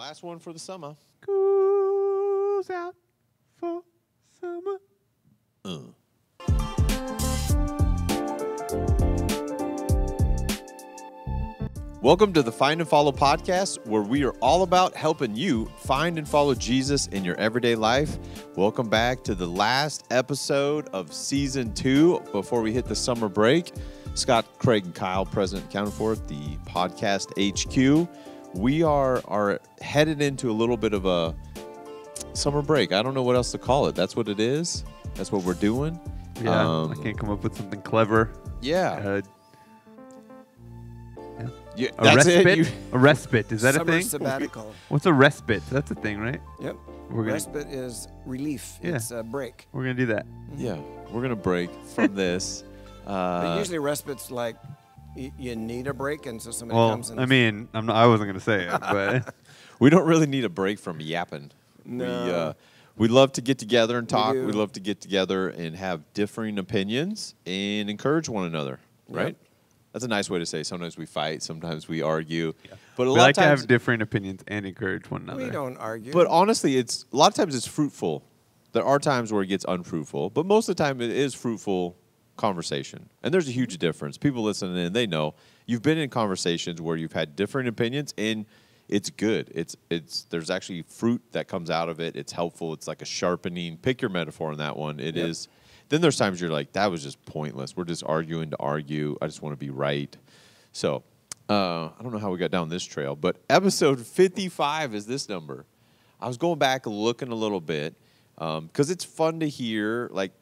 Last one for the summer. Goes out for summer. Uh. Welcome to the Find and Follow podcast, where we are all about helping you find and follow Jesus in your everyday life. Welcome back to the last episode of season two before we hit the summer break. Scott, Craig, and Kyle, President accounted for the podcast HQ. We are are headed into a little bit of a summer break. I don't know what else to call it. That's what it is. That's what we're doing. Yeah, Um, I can't come up with something clever. Yeah. Uh, Yeah, a that's respite. it. You- a respite. Is that Summer a thing? sabbatical. What's a respite? That's a thing, right? Yep. We're gonna Respite is relief. Yeah. It's a break. we're gonna do that. yeah, we're gonna break from this. But Uh, usually respite's like y- you need a break, and so somebody Well, comes and I mean, I'm not. I wasn't gonna say it, but we don't really need a break from yapping. We, No. uh, we love to get together and talk. We, do. love to get together and have differing opinions and encourage one another. Right? Yep. That's a nice way to say. Sometimes we fight. Sometimes we argue. But a we lot like of to have differing opinions and encourage one another. we don't argue. But honestly, it's a lot of times it's fruitful. There are times where it gets unfruitful, but most of the time it is fruitful conversation. And there's a huge difference. People listening in, they know you've been in conversations where you've had different opinions and it's good. It's it's there's actually fruit that comes out of it. It's helpful. It's like a sharpening. Pick your metaphor on that one. It is. Yep. Then there's times you're like, that was just pointless. We're just arguing to argue. I just want to be right. So uh, I don't know how we got down this trail, but episode 55 is this number. I was going back looking a little bit because it's fun to hear like.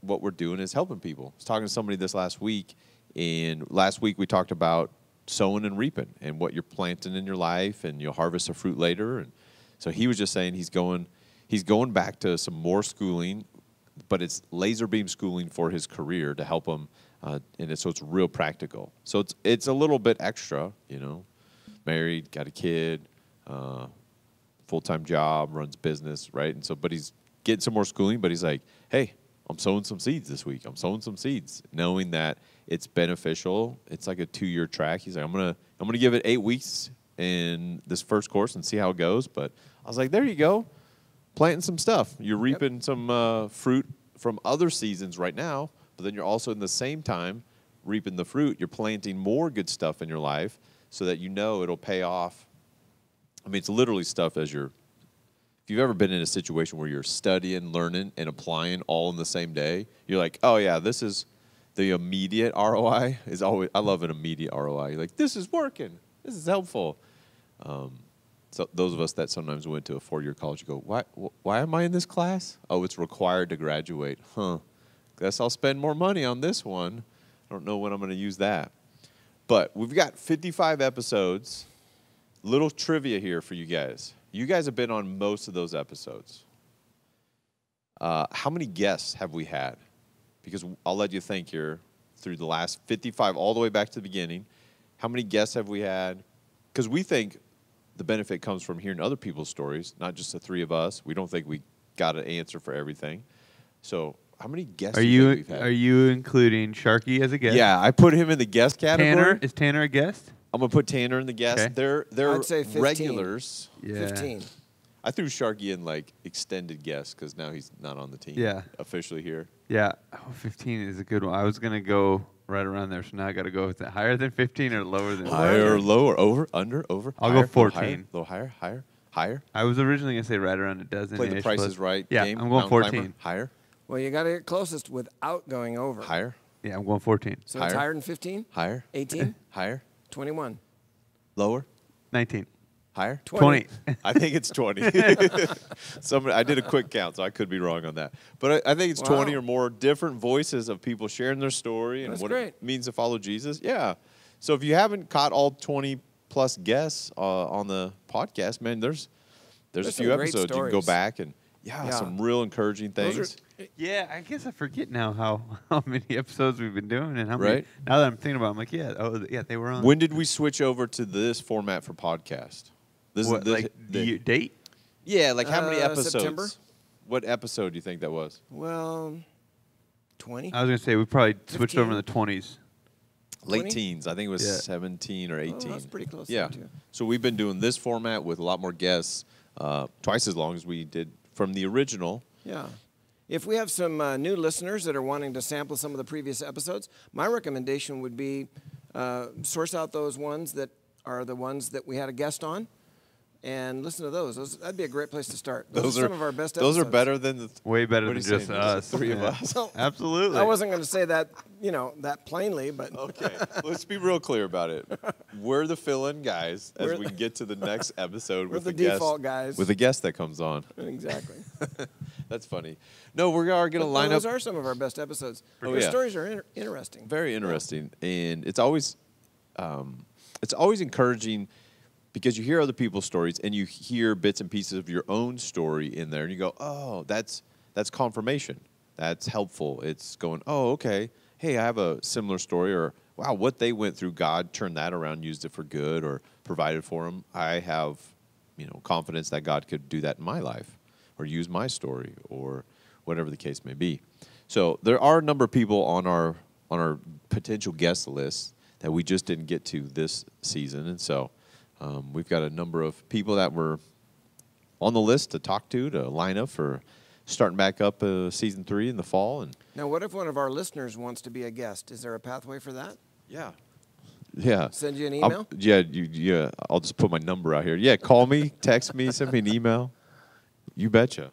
What we're doing is helping people. I was talking to somebody this last week, and last week we talked about sowing and reaping and what you're planting in your life, and you'll harvest the fruit later. And so he was just saying he's going, he's going back to some more schooling, but it's laser beam schooling for his career to help him, uh, and it's, so it's real practical. So it's it's a little bit extra, you know. Married, got a kid, uh, full time job, runs business, right? And so, but he's getting some more schooling. But he's like, hey, I'm sowing some seeds this week. I'm sowing some seeds, knowing that it's beneficial. It's like a two year track. He's like, I'm gonna I'm gonna give it eight weeks in this first course and see how it goes. But I was like, there you go, planting some stuff. You're reaping some uh, fruit from other seasons right now, but then you're also in the same time reaping the fruit. You're planting more good stuff in your life so that you know it'll pay off I mean, it's literally stuff as you're. If you've ever been in a situation where you're studying, learning, and applying all in the same day, you're like, oh yeah, this is the immediate ROI. Is always I love an immediate ROI. You're like, this is working. This is helpful. Um, so those of us that sometimes went to a four-year college go, why? Why am I in this class? Oh, it's required to graduate. Huh? Guess I'll spend more money on this one. I don't know when I'm going to use that. But we've got 55 episodes little trivia here for you guys. You guys have been on most of those episodes. Uh, how many guests have we had? Because I'll let you think here through the last 55, all the way back to the beginning. How many guests have we had? Because we think the benefit comes from hearing other people's stories, not just the three of us. We don't think we got an answer for everything. So, how many guests Are you, had? are you including Sharky as a guest? yeah, I put him in the guest category. Tanner is Tanner a guest? I'm gonna put Tanner in the guest. Okay. They're they're I'd say 15. regulars. Yeah. Fifteen. I threw Sharky in like extended guest because now he's not on the team. Yeah. officially here. Yeah. Oh, 15 is a good one. I was gonna go right around there, so now I got to go with it. Higher than 15 or lower than? Higher or lower, over, under, over. I'll go higher, little 14. Higher, little higher, higher, higher. I was originally gonna say right around a dozen. Play the Price is Right Yeah, game. I'm going Mountain climber. 14. Higher, Well, you got to get closest without going over. higher, Yeah, I'm going 14. So it's Higher. higher than 15, higher, 18, higher, 21, lower, 19. higher. 20. 20. I think it's 20. Somebody, I did a quick count, so I could be wrong on that. But I, I think it's 20 or more different voices of people sharing their story and That's what great. it means to follow Jesus. Yeah. So if you haven't caught all 20 plus guests uh, on the podcast, man, there's there's, There's a few some great episodes you can go back and yeah, Yeah. some real encouraging Those things. are- Yeah, I guess I forget now how, how many episodes we've been doing and how many. Right. Now that I'm thinking about, it, I'm like, yeah, oh yeah, they were on. when did we switch over to this format for podcast? This what, this, like the year- date? yeah, like how many Uh, episodes? September. What episode do you think that was? Well, 20. I was gonna say we probably switched over in the 20s. late 20? teens. I think it was Yeah. 17 or 18. Oh, that's pretty close Yeah. then. So we've been doing this format with a lot more guests, uh, twice as long as we did from the original. Yeah. If we have some uh, new listeners that are wanting to sample some of the previous episodes, my recommendation would be uh, source out those ones that are the ones that we had a guest on, and listen to those. those that'd be a great place to start. Those, are, some of our best. Episodes. Those are better than the. Way better than you just saying? Us. Three of us. Well, Absolutely. I wasn't going to say that, you know, that plainly, but Okay, let's be real clear about it. We're the fill-in guys as We're we get to the next episode we're with the guest, default guys. with a guest that comes on. exactly. That's funny. No, we are going to line those up. Those are some of our best episodes. Oh, Their yeah. stories are inter- interesting. Very interesting, and it's always, um, it's always encouraging because you hear other people's stories and you hear bits and pieces of your own story in there, and you go, "Oh, that's that's confirmation. That's helpful." It's going, "Oh, okay. Hey, I have a similar story," or "Wow, what they went through, God turned that around, used it for good, or provided for them." I have, you know, confidence that God could do that in my life, or use my story, or whatever the case may be. So there are a number of people on our on our potential guest list that we just didn't get to this season, and so um, we've got a number of people that were on the list to talk to to line up for starting back up uh, season three in the fall. And Now, what if one of our listeners wants to be a guest? Is there a pathway for that? yeah, yeah, Send you an I'll- email? yeah, you, yeah. I'll just put my number out here. Yeah, call me, text me, send me an email. You betcha.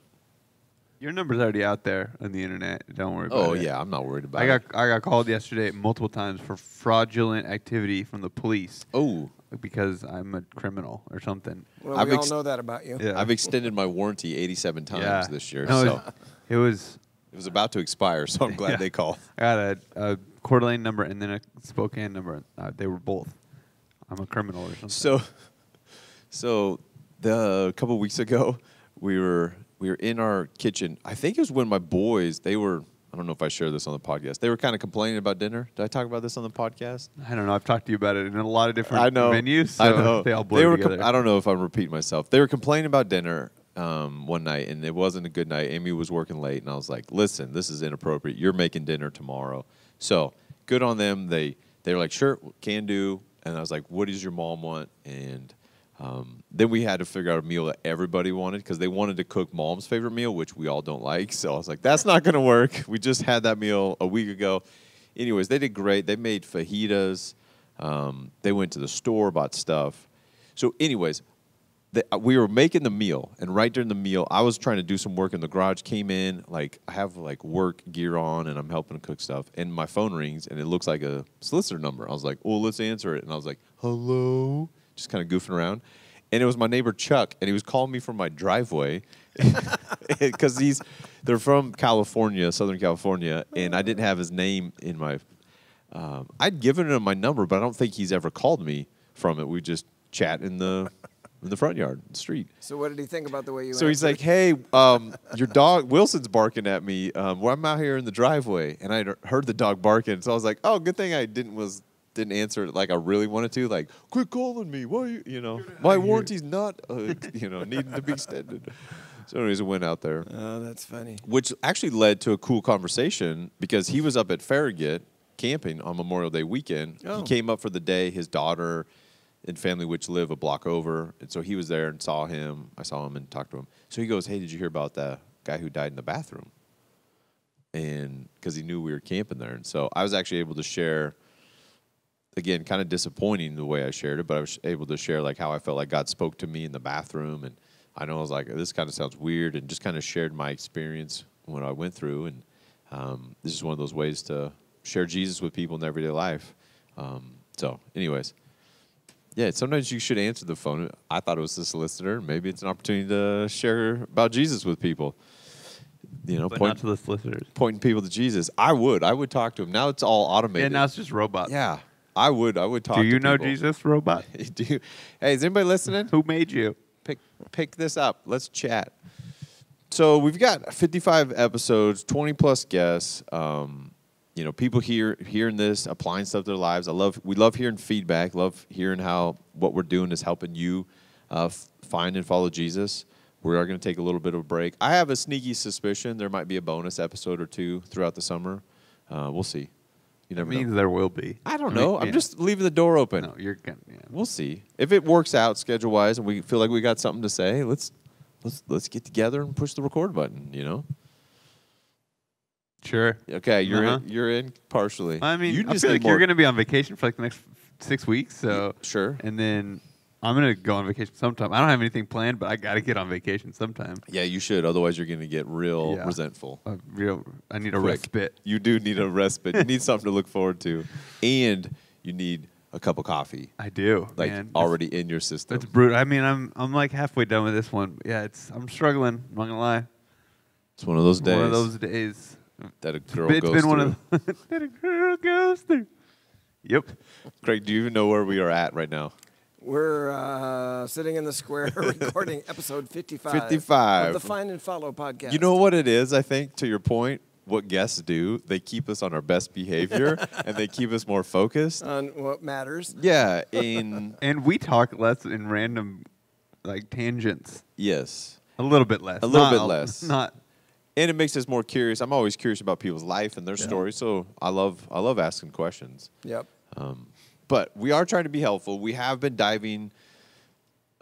Your number's already out there on the internet. Don't worry about Oh it. Oh yeah, I'm not worried about I got it. I got called yesterday multiple times for fraudulent activity from the police Oh, because I'm a criminal or something. Well, I've we ex- all know that about you. Yeah. I've extended my warranty 87 times yeah. this year, No, it so was, it was it was about to expire. So I'm glad Yeah. they called. I got a, a Coeur d'Alene number and then a Spokane number. Uh, they were both. I'm a criminal or something. So, so the a couple weeks ago, we were we were in our kitchen. I think it was when my boys they were. I don't know if I shared this on the podcast. They were kind of complaining about dinner. Did I talk about this on the podcast? I don't know. I've talked to you about it in a lot of different I know. venues. So I know. They all blur they were. com- I don't know if I'm repeating myself. They were complaining about dinner um, one night, and it wasn't a good night. Amy was working late, and I was like, "Listen, this is inappropriate. You're making dinner tomorrow." So good on them. They they were like, "Sure, can do." And I was like, "What does your mom want?" And um, then we had to figure out a meal that everybody wanted because they wanted to cook mom's favorite meal, which we all don't like. So I was like, "That's not going to work." We just had that meal a week ago. Anyways, they did great. They made fajitas. Um, they went to the store, bought stuff. So, anyways, the, uh, we were making the meal, and right during the meal, I was trying to do some work in the garage. Came in, like I have like work gear on, and I'm helping cook stuff. And my phone rings, and it looks like a solicitor number. I was like, "Well, let's answer it." And I was like, "Hello," just kind of goofing around. And it was my neighbor Chuck, and he was calling me from my driveway because he's they're from California, Southern California, and I didn't have his name in my. Um, I'd given him my number, but I don't think he's ever called me from it. We just chat in the in the front yard, the street. So, what did he think about the way you? So he's like, "Hey, um, your dog Wilson's barking at me. Um, well, I'm out here in the driveway, and I heard the dog barking. So I was like, oh, good thing I didn't was didn't answer it like I really wanted to. Like, quit calling me. Why, you, you know, my warranty's not, uh, you know, needing to be extended. So anyways, I went out there, Oh, that's funny. which actually led to a cool conversation because he was up at Farragut camping on Memorial Day weekend. Oh. He came up for the day. His daughter and family, which live a block over, and so he was there and saw him. I saw him and talked to him. So he goes, "Hey, did you hear about the guy who died in the bathroom?" And because he knew we were camping there, and so I was actually able to share. Again, kind of disappointing the way I shared it, but I was able to share like how I felt like God spoke to me in the bathroom, and I know I was like, this kind of sounds weird, and just kind of shared my experience when I went through, and um, this is one of those ways to share Jesus with people in everyday life. Um, so, anyways, yeah, sometimes you should answer the phone. I thought it was the solicitor. Maybe it's an opportunity to share about Jesus with people. You know, but point, to the solicitors. pointing people to Jesus. I would. I would talk to him. Now it's all Yeah, automated. now it's just robots. yeah, I would. I would talk. Do you know people. Jesus, robot? Do you, hey, is anybody listening? Who made you? pick pick this up. Let's chat. So we've got 55 episodes, 20 plus guests. Um, you know, people here hearing this, applying stuff to their lives. I love. We love hearing feedback. Love hearing how what we're doing is helping you uh, find and follow Jesus. We are going to take a little bit of a break. I have a sneaky suspicion there might be a bonus episode or two throughout the summer. Uh, we'll see. You never means know. there will be. I don't mean, know. I'm yeah. just leaving the door open. No, you're gonna. Yeah. We'll see if it works out schedule wise, and we feel like we got something to say. Let's let's let's get together and push the record button. You know. Sure. Okay, you're Uh-huh. in, you're in partially. I mean, you I feel like more- you're gonna be on vacation for like the next six weeks. So sure. and then I'm gonna go on vacation sometime. I don't have anything planned, but I gotta get on vacation sometime. Yeah, you should. Otherwise, you're gonna get real Yeah. resentful. A real. I need a Quick. respite. You do need a respite. you need something to look forward to, and you need a cup of coffee, I do. like man. already in your system. It's brutal. I mean, I'm I'm like halfway done with this one. Yeah, it's I'm struggling. I'm not gonna lie. It's one of those days One of those days. that a girl It's goes been through. one of that a girl goes through. Yep. Craig, do you even know where we are at right now? We're uh, sitting in the square recording episode 55. 55. Of the Find and Follow podcast. You know what it is, I think, to your point, what guests do, they keep us on our best behavior and they keep us more focused. On what matters. Yeah, in And we talk less in random, like tangents. yes. A little bit less. A little Not bit less. Not. And it makes us more curious. I'm always curious about people's life and their Yeah. story, so I love I love asking questions. Yep. Um, but we are trying to be helpful. We have been diving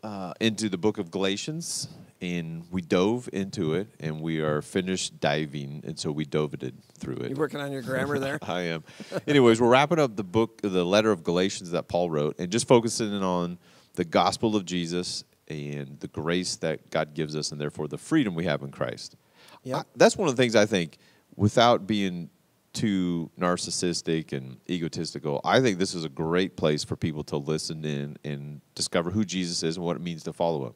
uh, into the book of Galatians, and we dove into it, and we are finished diving, and so we dove it through it. You working on your grammar there? I am. Anyways, we're wrapping up the book, the letter of Galatians that Paul wrote, and just focusing in on the gospel of Jesus and the grace that God gives us, and therefore the freedom we have in Christ. Yep. I- that's one of the things I think, without being too narcissistic and egotistical, I think this is a great place for people to listen in and discover who Jesus is and what it means to follow him.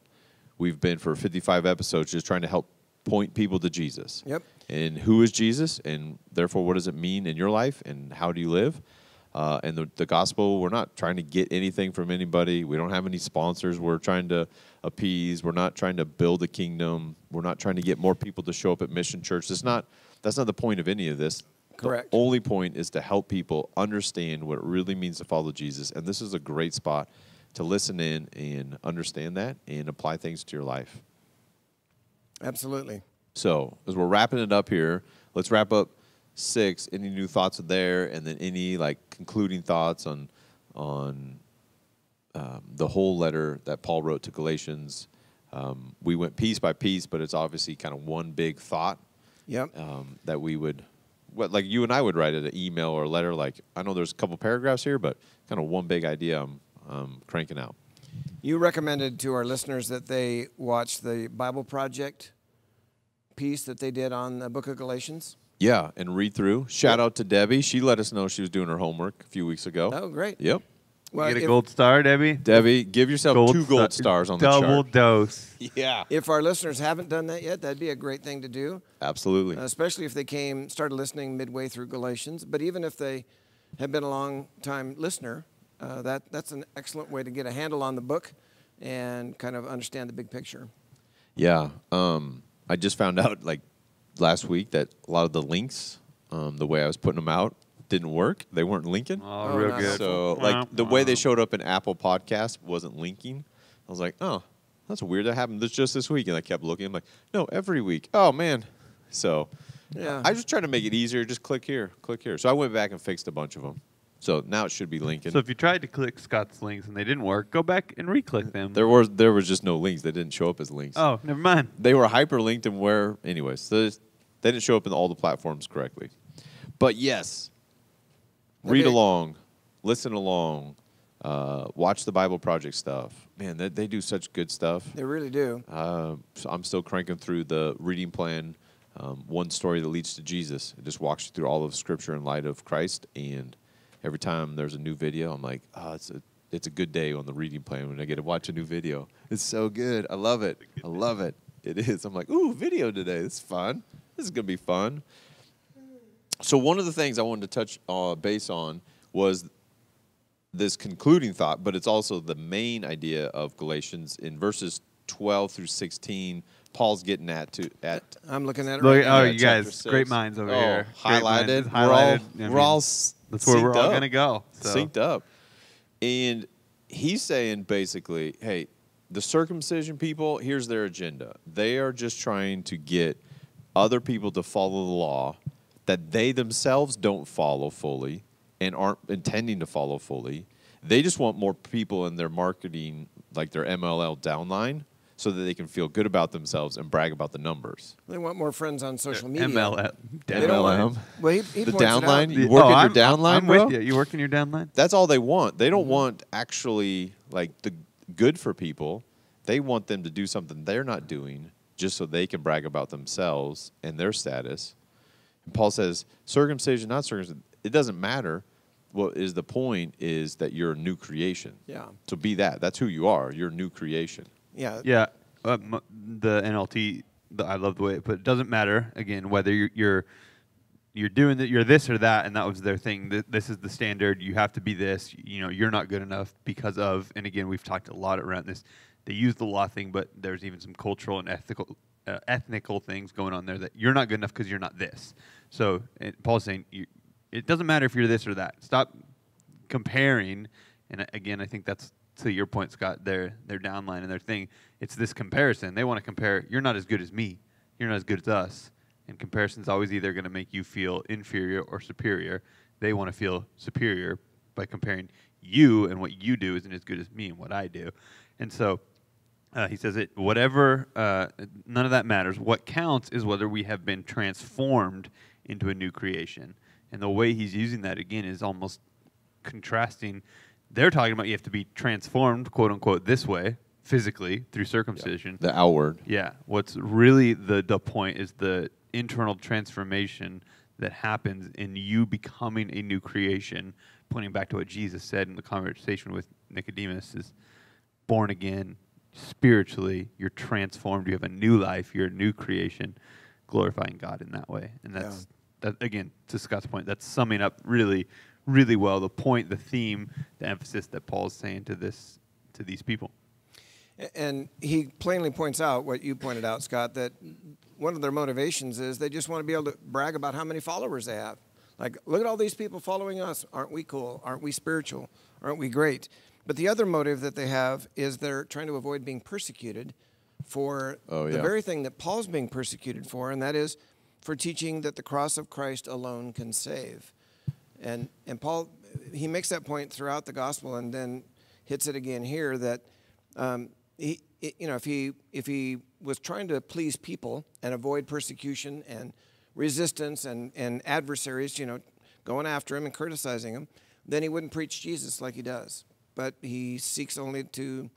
We've been for 55 episodes just trying to help point people to Jesus. Yep. And who is Jesus? And therefore, what does it mean in your life? And how do you live? Uh, and the, the gospel, we're not trying to get anything from anybody. We don't have any sponsors we're trying to appease. We're not trying to build a kingdom. We're not trying to get more people to show up at Mission Church. That's not, that's not the point of any of this. Correct. The only point is to help people understand what it really means to follow Jesus. And this is a great spot to listen in and understand that and apply things to your life. Absolutely. So as we're wrapping it up here, let's wrap up six. Any new thoughts there, and then any like concluding thoughts on on um, the whole letter that Paul wrote to Galatians. Um, we went piece by piece, but it's obviously kind of one big thought Yep. um, that we would, what like you and I would write it an email or a letter. Like I know there's a couple paragraphs here, but kind of one big idea I'm um, cranking out. You recommended to our listeners that they watch the Bible Project piece that they did on the book of Galatians. Yeah, and read through. Shout out to Debbie. She let us know she was doing her homework a few weeks ago. Oh, great. Yep. Well, you get a gold star, Debbie. Debbie, give yourself two gold star- stars on the chart. double dose. Yeah, if our listeners haven't done that yet, that'd be a great thing to do, absolutely. especially if they came started listening midway through Galatians. But even if they have been a long time listener, uh, that that's an excellent way to get a handle on the book and kind of understand the big picture. yeah, um, I just found out like last week that a lot of the links, um, the way I was putting them out, didn't work. They weren't linking. Oh, Oh, real nice. good. So like the way they showed up in Apple Podcast wasn't linking. I was like, oh, that's weird. That happened this just this week, and I kept looking. I'm like, no, every week. Oh man. So Yeah. I just tried to make it easier. Just click here, click here. So I went back and fixed a bunch of them. So now it should be linking. So if you tried to click Scott's links and they didn't work, go back and re-click them. there was there was just no links. They didn't show up as links. oh, never mind. They were hyperlinked and where, anyways. So they didn't show up in all the platforms correctly. But yes, read Okay. along, listen along, uh, watch the Bible Project stuff. Man, they, they do such good stuff. They really do. Uh, so I'm still cranking through the reading plan. Um, one story that leads to Jesus. It just walks you through all of Scripture in light of Christ. And every time there's a new video, I'm like, oh, it's a it's a good day on the reading plan when I get to watch a new video. It's so good. I love it. I love it. It is. I'm like, ooh, video today. This is fun. This is gonna be fun. So one of the things I wanted to touch uh, base on was this concluding thought, but it's also the main idea of Galatians in verses 12 through 16. Paul's getting at to at I'm looking at it Look, right now. oh, yeah, you guys, six. great minds over Oh, here. Great minds. highlighted. We're all highlighted. I we're all mean, s- That's where we're all gonna go. So. synced up. And he's saying basically, hey, the circumcision people, here's their agenda. They are just trying to get other people to follow the law that they themselves don't follow fully. and aren't intending to follow fully. They just want more people in their marketing, like their MLM downline, so that they can feel good about themselves and brag about the numbers. They want more friends on social media. MLM. They don't want- MLM. Well, he, he The points it out. downline? You work in your I'm, downline, I'm bro? with you. You work in your downline? That's all they want. They don't Mm-hmm. want actually like the good for people. They want them to do something they're not doing just so they can brag about themselves and their status. And Paul says, circumcision, not circumcision, it doesn't matter. What is the point is that you're a new creation. Yeah. So be that. That's who you are. You're a new creation. Yeah. Yeah, uh, m- the NLT. The, I love the way it put. It doesn't matter again whether you're, you're you're doing that. You're this or that, and that was their thing. Th- This is the standard. You have to be this. You know, you're not good enough because of. And again, we've talked a lot around this. They use the law thing, but there's even some cultural and ethical uh, ethnical things going on there that you're not good enough because you're not this. So and Paul's saying you, it doesn't matter if you're this or that. Stop comparing. And uh, again, I think that's to your point, Scott. Their their downline and their thing. It's this comparison. They want to compare. You're not as good as me. You're not as good as us. And comparison's always either going to make you feel inferior or superior. They want to feel superior by comparing you and what you do isn't as good as me and what I do. And so uh, he says it. Whatever. Uh, none of that matters. What counts is whether we have been transformed into a new creation. And the way he's using that again is almost contrasting. They're talking about you have to be transformed, quote unquote, this way physically through circumcision. The outward. Yeah. What's really the the point is the internal transformation that happens in you becoming a new creation. Pointing back to what Jesus said in the conversation with Nicodemus is born again spiritually. You're transformed. You have a new life. You're a new creation, glorifying God in that way. And that's that again to Scott's point. That's summing up really, really well the point, the theme, the emphasis that Paul's saying to this to these people. And he plainly points out what you pointed out, Scott, that one of their motivations is they just want to be able to brag about how many followers they have. Like, look at all these people following us. Aren't we cool? Aren't we spiritual? Aren't we great? But the other motive that they have is they're trying to avoid being persecuted for Oh, the very thing that Paul's being persecuted for, and that is for teaching that the cross of Christ alone can save. And and Paul he makes that point throughout the gospel, and then hits it again here that um, he you know if he if he was trying to please people and avoid persecution and resistance and and adversaries, you know, going after him and criticizing him, then he wouldn't preach Jesus like he does. But he seeks only to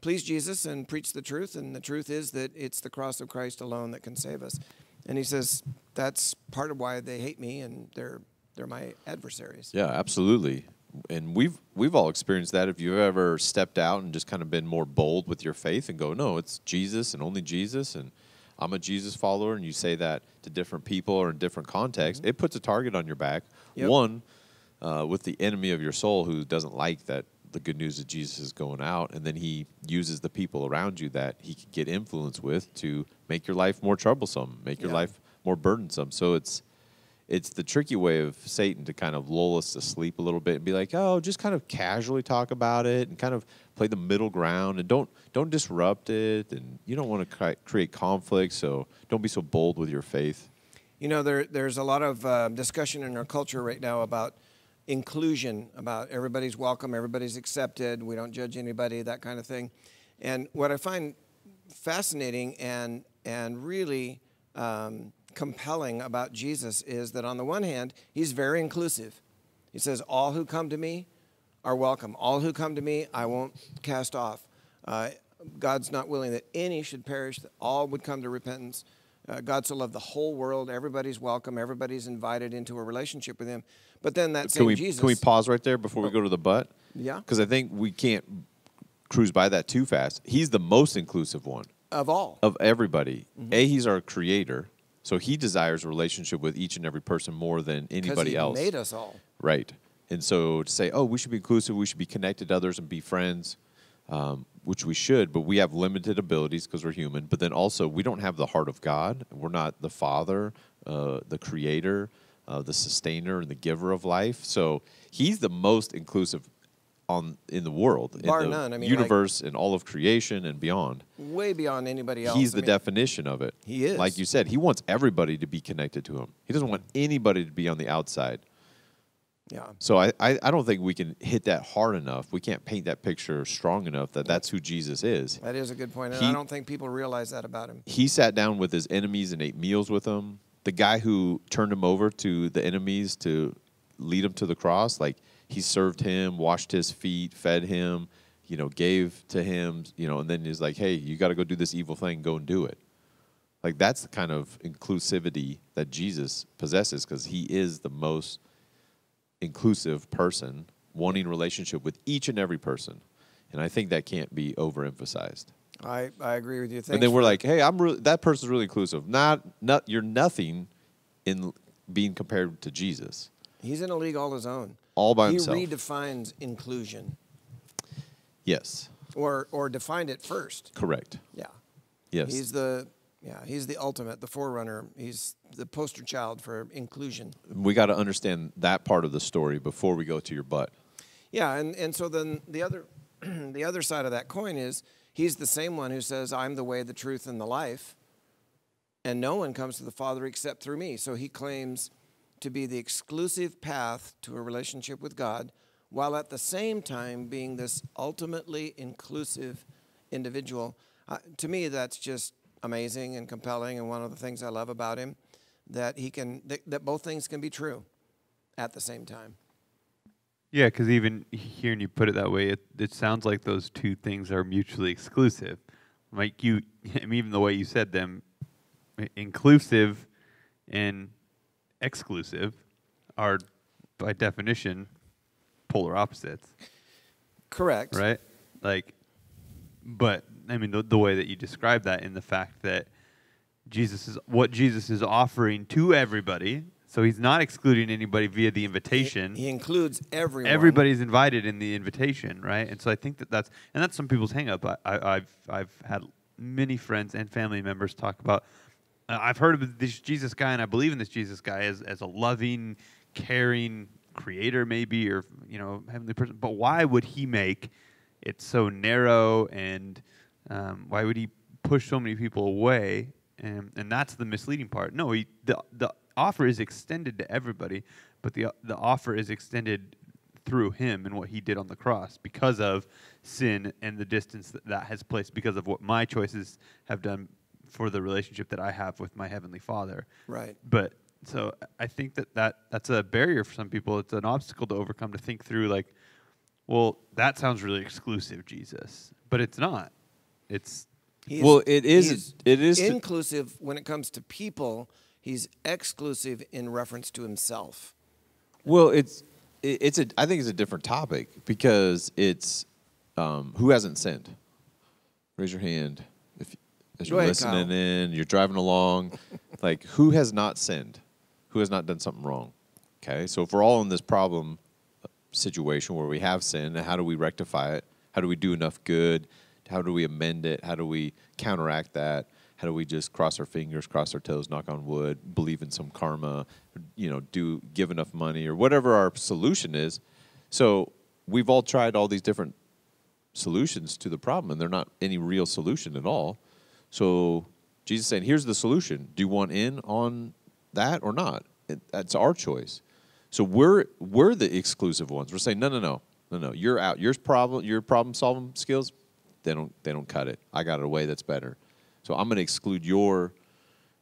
please Jesus and preach the truth, and the truth is that it's the cross of Christ alone that can save us. And he says that's part of why they hate me and they're they're my adversaries. Yeah, absolutely. And we've we've all experienced that. If you've ever stepped out and just kind of been more bold with your faith and go, no, it's Jesus and only Jesus, and I'm a Jesus follower, and you say that to different people or in different contexts, it puts a target on your back. Yep. One, uh, with the enemy of your soul who doesn't like that the good news of Jesus is going out, and then he uses the people around you that he can get influence with to make your life more troublesome, make your Yeah. life more burdensome. So it's it's the tricky way of Satan to kind of lull us to sleep a little bit and be like, oh, just kind of casually talk about it and kind of play the middle ground and don't don't disrupt it and you don't want to create conflict, so don't be so bold with your faith. You know, there, there's a lot of uh, discussion in our culture right now about inclusion, about everybody's welcome, everybody's accepted, we don't judge anybody, that kind of thing. And what I find fascinating and, and really um, compelling about Jesus is that on the one hand, he's very inclusive. He says, All who come to me are welcome. All who come to me, I won't cast off. Uh, God's not willing that any should perish, that all would come to repentance. Uh, God so loved the whole world. Everybody's welcome. Everybody's invited into a relationship with Him. But then that Can same we Jesus. can we pause right there before we go to the butt? Yeah. Because I think we can't cruise by that too fast. He's the most inclusive one of all. of everybody. Mm-hmm. A, he's our creator, so he desires a relationship with each and every person more than anybody he else. made us all. Right. And so to say, oh, we should be inclusive, we should be connected to others and be friends, um, which we should, but we have limited abilities because we're human. But then also, we don't have the heart of God. We're not the Father, uh, the Creator, uh, the Sustainer, and the Giver of life. So He's the most inclusive on in the world, Bar in the none. I mean, like- universe, and all of creation and beyond. Way beyond anybody else. He's I the mean, definition of it. He is. Like you said, he wants everybody to be connected to him. He doesn't want anybody to be on the outside. Yeah. So I, I, I don't think we can hit that hard enough. We can't paint that picture strong enough that that's who Jesus is. That is a good point, and He- I don't think people realize that about him. He sat down with his enemies and ate meals with them. The guy who turned him over to the enemies to lead him to the cross, like he served him, washed his feet, fed him, you know, gave to him, you know, and then he's like, hey, you got to go do this evil thing, go and do it. Like that's the kind of inclusivity that Jesus possesses because he is the most inclusive person wanting relationship with each and every person. And I think that can't be overemphasized. I, I agree with you. Thanks and then we're like, hey, I'm really, that person's really inclusive. Not, not you're nothing in being compared to Jesus. he's in a league all his own. All by he himself. He redefines inclusion, Yes, or or defined it first. correct. Yeah. Yes, He's the yeah, he's the ultimate, the forerunner. He's the poster child for inclusion. we got to understand that part of the story before we go to your butt. Yeah, and, and so then the other the other side of that coin is he's the same one who says, I'm the way, the truth, and the life, and no one comes to the Father except through me. So he claims to be the exclusive path to a relationship with God, while at the same time being this ultimately inclusive individual. Uh, to me, that's just amazing and compelling, and one of the things I love about him that he can that, that both things can be true at the same time. Yeah, because even hearing you put it that way, it, it sounds like those two things are mutually exclusive. Like you, I mean, even the way you said them, inclusive and exclusive are by definition polar opposites, Correct. right? Like, but I mean, the, the way that you describe that in the fact that Jesus is what Jesus is offering to everybody. So he's not excluding anybody via the invitation. He, he includes everyone. Everybody's invited in the invitation, right? And so I think that that's and that's some people's hangup. I, I, I've I've had many friends and family members talk about. Uh, I've heard of this Jesus guy, and I believe in this Jesus guy as as a loving, caring creator, maybe, or you know, heavenly person. But why would he make it so narrow, and um, why would he push so many people away? And and that's the misleading part. No, he the the offer is extended to everybody, but the the offer is extended through him and what he did on the cross because of sin and the distance that that has placed because of what my choices have done for the relationship that I have with my heavenly Father. Right. But so I think that, that that's a barrier for some people. It's an obstacle to overcome to think through like, well, that sounds really exclusive, Jesus, but it's not. It's He's- Well, it is- he's it is to- inclusive when it comes to people. He's exclusive in reference to himself. Well, it's it- it's a I think it's a different topic because it's um, who hasn't sinned. Raise your hand if as you're ahead, listening Kyle. in, you're driving along. like who has not sinned? Who has not done something wrong? Okay, so if we're all in this problem uh, situation where we have sinned, how do we rectify it? How do we do enough good? How do we amend it? How do we counteract that? How do we just cross our fingers, cross our toes, knock on wood, believe in some karma, you know, do give enough money or whatever our solution is? So we've all tried all these different solutions to the problem, and they're not any real solution at all. So Jesus is saying, "Here's the solution. Do you want in on that or not? It, that's our choice." So we're we're the exclusive ones. We're saying, "No, no, no, no, no. You're out. Your problem, your problem solving skills, they don't they don't cut it. I got it a way that's better. So I'm going to exclude your."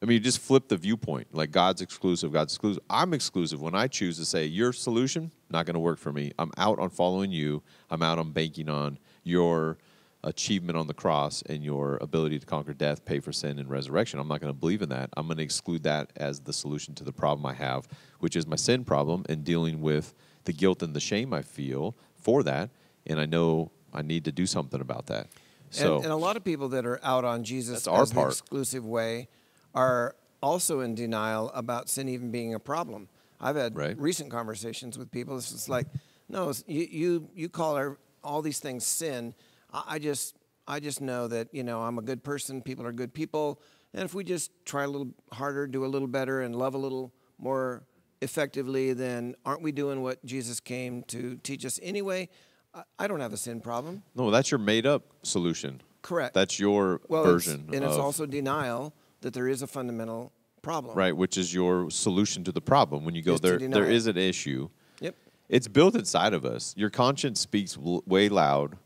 I mean, you just flip the viewpoint. Like God's exclusive, God's exclusive. I'm exclusive when I choose to say your solution not going to work for me. I'm out on following you. I'm out on banking on your achievement on the cross and your ability to conquer death, pay for sin, and resurrection. I'm not going to believe in that. I'm going to exclude that as the solution to the problem I have, which is my sin problem and dealing with the guilt and the shame I feel for that. And I know I need to do something about that. So and, and a lot of people that are out on Jesus as part. exclusive way are also in denial about sin even being a problem. I've had Right. recent conversations with people. It's just like, no, you you, you call our, all these things sin. I, I just I just know that you know I'm a good person. People are good people, and if we just try a little harder, do a little better, and love a little more effectively, then aren't we doing what Jesus came to teach us anyway? I, I don't have a sin problem. no, that's your made up solution. Correct. That's your well, it's- version. and it's of- also denial that there is a fundamental problem. right, which is your solution to the problem. When you go there, there is an issue, Yep. it's built inside of us. Your conscience speaks way loud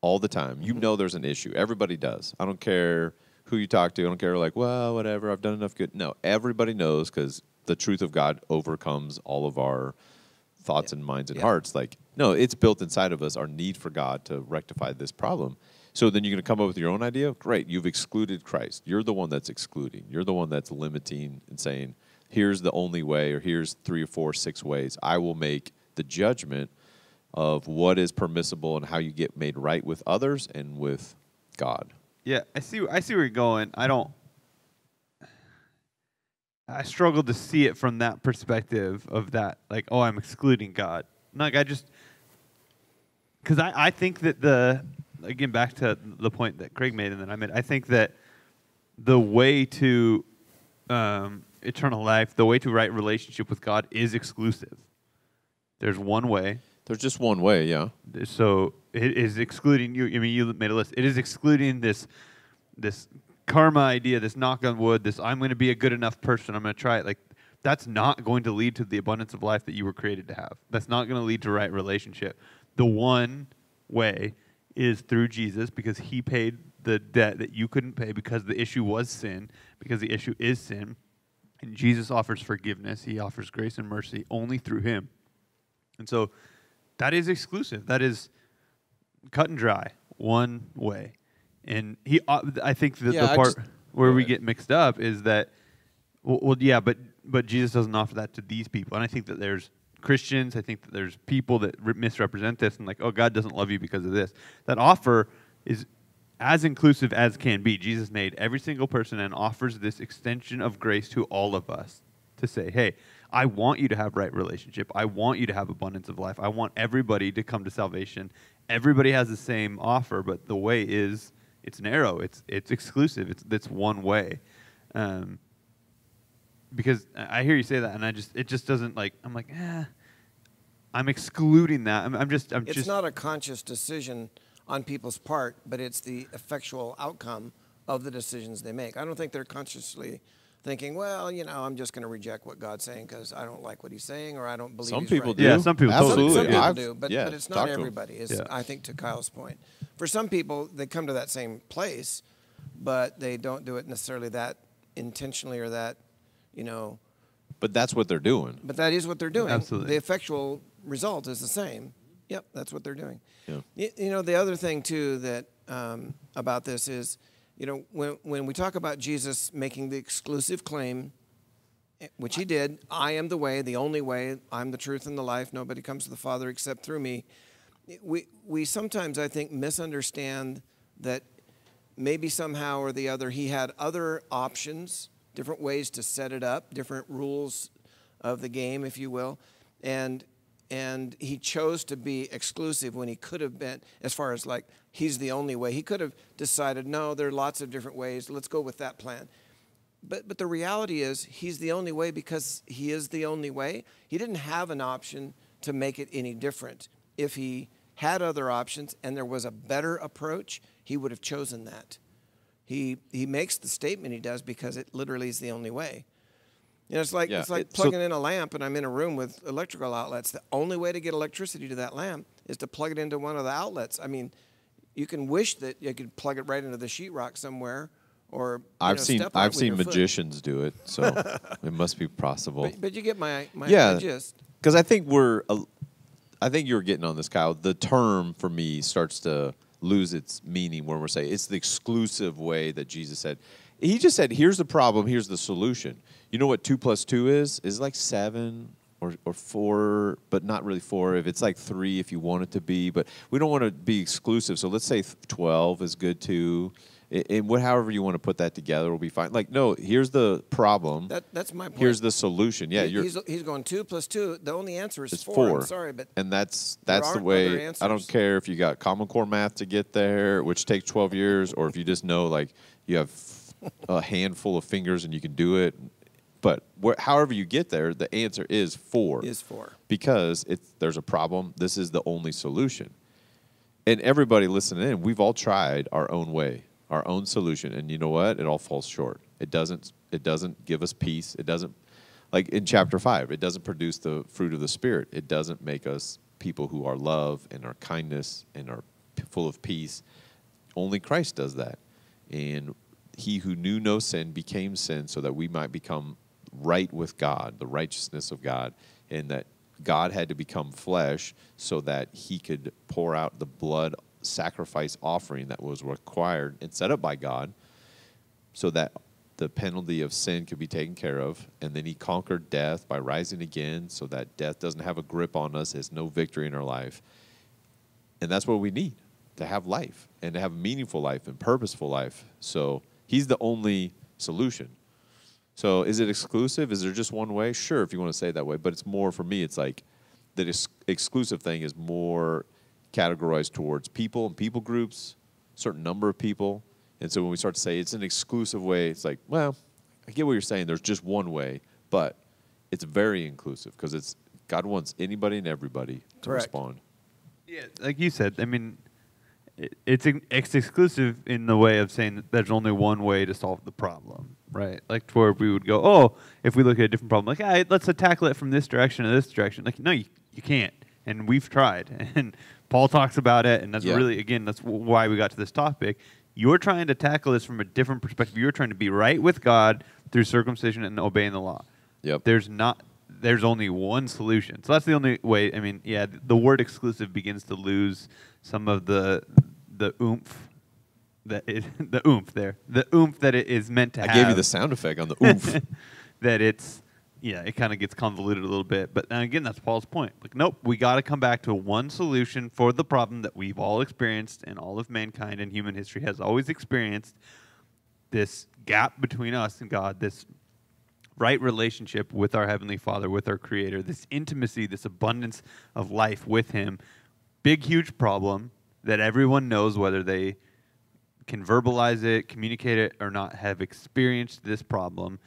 all the time. You mm-hmm. know there's an issue. Everybody does. I don't care who you talk to. I don't care like, well, whatever. I've done enough good. No, everybody knows because the truth of God overcomes all of our thoughts and minds and Yeah. hearts. Like, no, it's built inside of us. Our need for God to rectify this problem. So then you're going to come up with your own idea. Great, you've excluded Christ. You're the one that's excluding. You're the one that's limiting and saying, here's the only way, or here's three or four, six ways. I will make the judgment of what is permissible and how you get made right with others and with God. Yeah, I see. I see where you're going. I don't. I struggle to see it from that perspective of that, like, oh, I'm excluding God. Like, I just because I, I think that the again back to the point that Craig made and that I made. I think that the way to um, eternal life, the way to right relationship with God, is exclusive. There's one way. There's just one way, yeah. So it is excluding you. I mean, you made a list. It is excluding this, this karma idea, this knock on wood, this I'm going to be a good enough person. I'm going to try it. Like that's not going to lead to the abundance of life that you were created to have. That's not going to lead to right relationship. The one way is through Jesus because He paid the debt that you couldn't pay because the issue was sin. Because the issue is sin, and Jesus offers forgiveness. He offers grace and mercy only through Him. And so that is exclusive. That is cut and dry, one way. And he, uh, I think that Yeah, the part just- where we get mixed up is that, well, well, yeah, but but Jesus doesn't offer that to these people. And I think that there's Christians. I think that there's people that re- misrepresent this and like, oh, God doesn't love you because of this. That offer is as inclusive as can be. Jesus made every single person and offers this extension of grace to all of us to say, hey, I want you to have right relationship. I want you to have abundance of life. I want everybody to come to salvation. Everybody has the same offer, but the way is it's narrow. It's it's exclusive. It's it's one way. Um, because I I hear you say that, and I just it just doesn't like I'm like eh, I'm excluding that. I'm, I'm just I'm It's just It's not a conscious decision on people's part, but it's the effectual outcome of the decisions they make. I don't think they're consciously thinking, well, you know, I'm just going to reject what God's saying because I don't like what He's saying or I don't believe Some he's people right. do. Yeah, some people Absolutely. Some, people I've- do, but, yeah, but it's not everybody. Is Yeah. I think to Kyle's point. For some people, they come to that same place, but they don't do it necessarily that intentionally or that, you know. But that's what they're doing. But that is what they're doing. Absolutely. The effectual result is the same. Yep, that's what they're doing. Yeah. Y- You, know, the other thing too that um, about this is, you know, when when we talk about Jesus making the exclusive claim, which he did, I am the way, the only way, I'm the truth and the life. Nobody comes to the Father except through me. We we sometimes I think misunderstand that maybe somehow or the other he had other options, different ways to set it up, different rules of the game, if you will, and and he chose to be exclusive when he could have been, as far as like he's the only way. He could have decided, no, there are lots of different ways. Let's go with that plan. But but the reality is he's the only way because he is the only way. He didn't have an option to make it any different. If he had other options and there was a better approach, he would have chosen that. He he makes the statement he does because it literally is the only way. You know, it's like Yeah, it's like it- so- plugging in a lamp and I'm in a room with electrical outlets. The only way to get electricity to that lamp is to plug it into one of the outlets. I mean, you can wish that you could plug it right into the sheetrock somewhere or I've know, seen I've seen your foot. magicians do it, so it must be possible. But, but you get my my, yeah, gist. because I think we're, I think you're getting on this, Kyle. The term for me starts to lose its meaning when we're saying it's the exclusive way that Jesus said. He just said, "Here's the problem. Here's the solution." You know what two plus two is? Is like seven or or four, but not really four. If it's like three, if you want it to be, but we don't want to be exclusive. So let's say twelve is good too. And what, however you want to put that together will be fine. Like, no, here's the problem. That that's my point. Here's the solution. Yeah, He- you're he's, he's going two plus two. The only answer is it's four. four. I'm sorry, but and that's that's the way. I don't care if you got Common Core math to get there, which takes twelve years, or if you just know like you have a handful of fingers and you can do it. But wh- however you get there, the answer is four. is four. because it's there's a problem. This is the only solution. And everybody listening in, we've all tried our own way, our own solution, and you know what? It all falls short. It doesn't. It doesn't give us peace. It doesn't like in chapter five, it doesn't produce the fruit of the spirit. It doesn't make us people who are love and are kindness and are p- full of peace. Only Christ does that, and He who knew no sin became sin, so that we might become right with God, the righteousness of God, and that God had to become flesh so that He could pour out the blood sacrifice offering that was required and set up by God so that the penalty of sin could be taken care of. And then he conquered death by rising again so that death doesn't have a grip on us, has no victory in our life. And that's what we need to have life and to have a meaningful life and purposeful life. So he's the only solution. So is it exclusive? Is there just one way? Sure, if you want to say it that way. But it's more for me, it's like the ex- exclusive thing is more categorized towards people and people groups, certain number of people. And so when we start to say it's an exclusive way, it's like, well, I get what you're saying. There's just one way, but it's very inclusive because it's God wants anybody and everybody to Correct. respond. Yeah, like you said, I mean, it's ex- it's exclusive in the way of saying that there's only one way to solve the problem, right? Like where we would go, oh, if we look at a different problem, like, ah, let's tackle it from this direction or this direction. Like, no, you, you can't, and we've tried, and Paul talks about it, and that's Yeah. really again that's why we got to this topic. You're trying to tackle this from a different perspective. You're trying to be right with God through circumcision and obeying the law. Yep. There's not. There's only one solution. So that's the only way. I mean, yeah, the word exclusive begins to lose some of the the oomph that it, the oomph there, the oomph that it is meant to have I have. gave you the sound effect on the oomph. that it's yeah, it kind of gets convoluted a little bit. But then again, that's Paul's point. Like, nope, we got to come back to one solution for the problem that we've all experienced and all of mankind and human history has always experienced. This gap between us and God, this right relationship with our heavenly Father, with our Creator, this intimacy, this abundance of life with Him. Big, huge problem that everyone knows whether they can verbalize it, communicate it, or not, have experienced this problem.